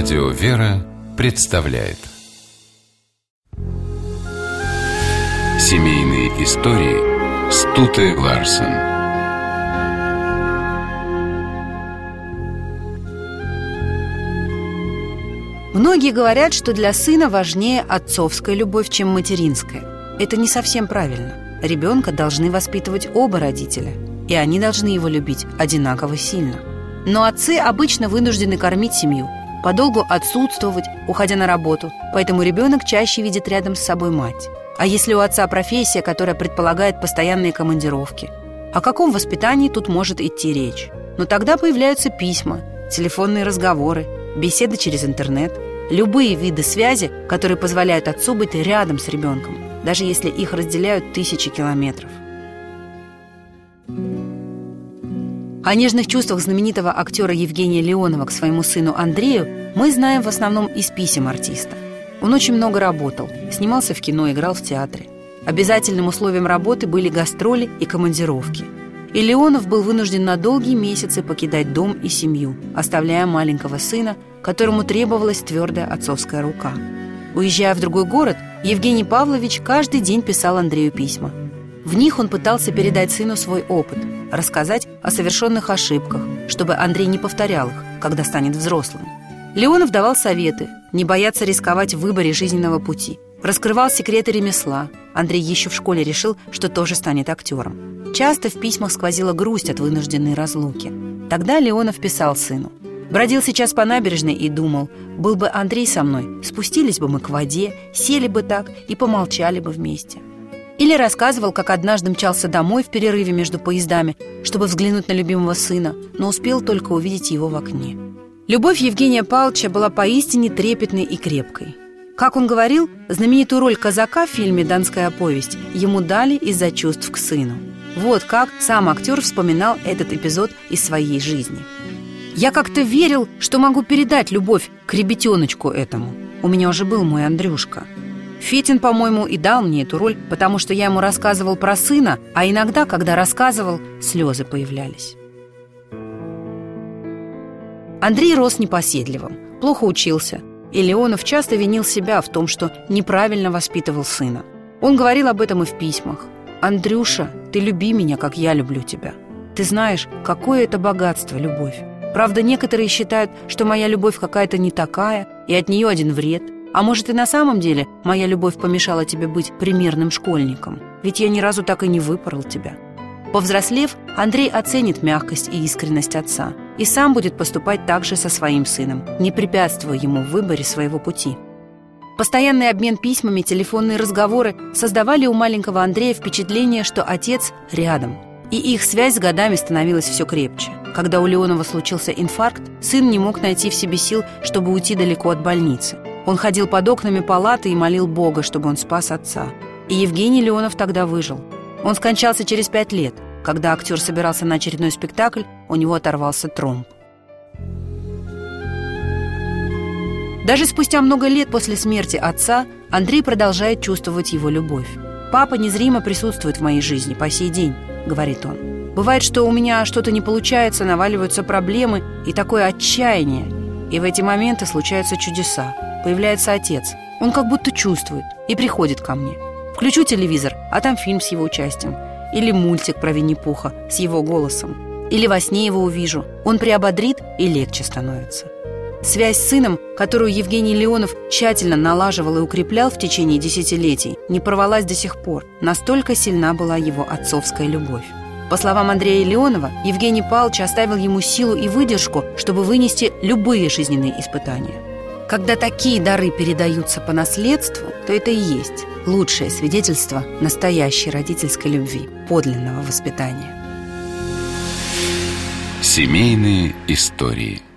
Радио «Вера» представляет Семейные истории Стуты Ларсен Многие говорят, что для сына важнее отцовская любовь, чем материнская. Это не совсем правильно. Ребенка должны воспитывать оба родителя, и они должны его любить одинаково сильно. Но отцы обычно вынуждены кормить семью, подолгу отсутствовать, уходя на работу, поэтому ребенок чаще видит рядом с собой мать. А если у отца профессия, которая предполагает постоянные командировки? О каком воспитании тут может идти речь? Но тогда появляются письма, телефонные разговоры, беседы через интернет, любые виды связи, которые позволяют отцу быть рядом с ребенком, даже если их разделяют тысячи километров. О нежных чувствах знаменитого актера Евгения Леонова к своему сыну Андрею мы знаем в основном из писем артиста. Он очень много работал, снимался в кино, играл в театре. Обязательным условием работы были гастроли и командировки. И Леонов был вынужден на долгие месяцы покидать дом и семью, оставляя маленького сына, которому требовалась твердая отцовская рука. Уезжая в другой город, Евгений Павлович каждый день писал Андрею письма. В них он пытался передать сыну свой опыт – рассказать о совершенных ошибках, чтобы Андрей не повторял их, когда станет взрослым. Леонов давал советы, не бояться рисковать в выборе жизненного пути. Раскрывал секреты ремесла. Андрей еще в школе решил, что тоже станет актером. Часто в письмах сквозила грусть от вынужденной разлуки. Тогда Леонов писал сыну. Бродил сейчас по набережной и думал, был бы Андрей со мной, спустились бы мы к воде, сели бы так и помолчали бы вместе. Или рассказывал, как однажды мчался домой в перерыве между поездами, чтобы взглянуть на любимого сына, но успел только увидеть его в окне. Любовь Евгения Павловича была поистине трепетной и крепкой. Как он говорил, знаменитую роль казака в фильме «Донская повесть» ему дали из-за чувств к сыну. Вот как сам актер вспоминал этот эпизод из своей жизни. «Я как-то верил, что могу передать любовь к ребятеночку этому. У меня уже был мой Андрюшка. Фетин, по-моему, и дал мне эту роль, потому что я ему рассказывал про сына, а иногда, когда рассказывал, слезы появлялись. Андрей рос непоседливым, плохо учился, и Леонов часто винил себя в том, что неправильно воспитывал сына. Он говорил об этом и в письмах. «Андрюша, ты люби меня, как я люблю тебя. Ты знаешь, какое это богатство, любовь. Правда, некоторые считают, что моя любовь какая-то не такая, и от нее один вред – а может и на самом деле моя любовь помешала тебе быть примерным школьником? Ведь я ни разу так и не выпорол тебя. Повзрослев, Андрей оценит мягкость и искренность отца и сам будет поступать так же со своим сыном, не препятствуя ему в выборе своего пути. Постоянный обмен письмами, телефонные разговоры создавали у маленького Андрея впечатление, что отец рядом. И их связь с годами становилась все крепче. Когда у Леонова случился инфаркт, сын не мог найти в себе сил, чтобы уйти далеко от больницы. Он ходил под окнами палаты и молил Бога, чтобы он спас отца. И Евгений Леонов тогда выжил. Он скончался через пять лет. Когда актер собирался на очередной спектакль, у него оторвался тромб. Даже спустя много лет после смерти отца Андрей продолжает чувствовать его любовь. «Папа незримо присутствует в моей жизни по сей день», — говорит он. «Бывает, что у меня что-то не получается, наваливаются проблемы и такое отчаяние. И в эти моменты случаются чудеса появляется отец. Он как будто чувствует и приходит ко мне. Включу телевизор, а там фильм с его участием. Или мультик про Винни-Пуха с его голосом. Или во сне его увижу. Он приободрит и легче становится. Связь с сыном, которую Евгений Леонов тщательно налаживал и укреплял в течение десятилетий, не порвалась до сих пор. Настолько сильна была его отцовская любовь. По словам Андрея Леонова, Евгений Павлович оставил ему силу и выдержку, чтобы вынести любые жизненные испытания. Когда такие дары передаются по наследству, то это и есть лучшее свидетельство настоящей родительской любви, подлинного воспитания. Семейные истории –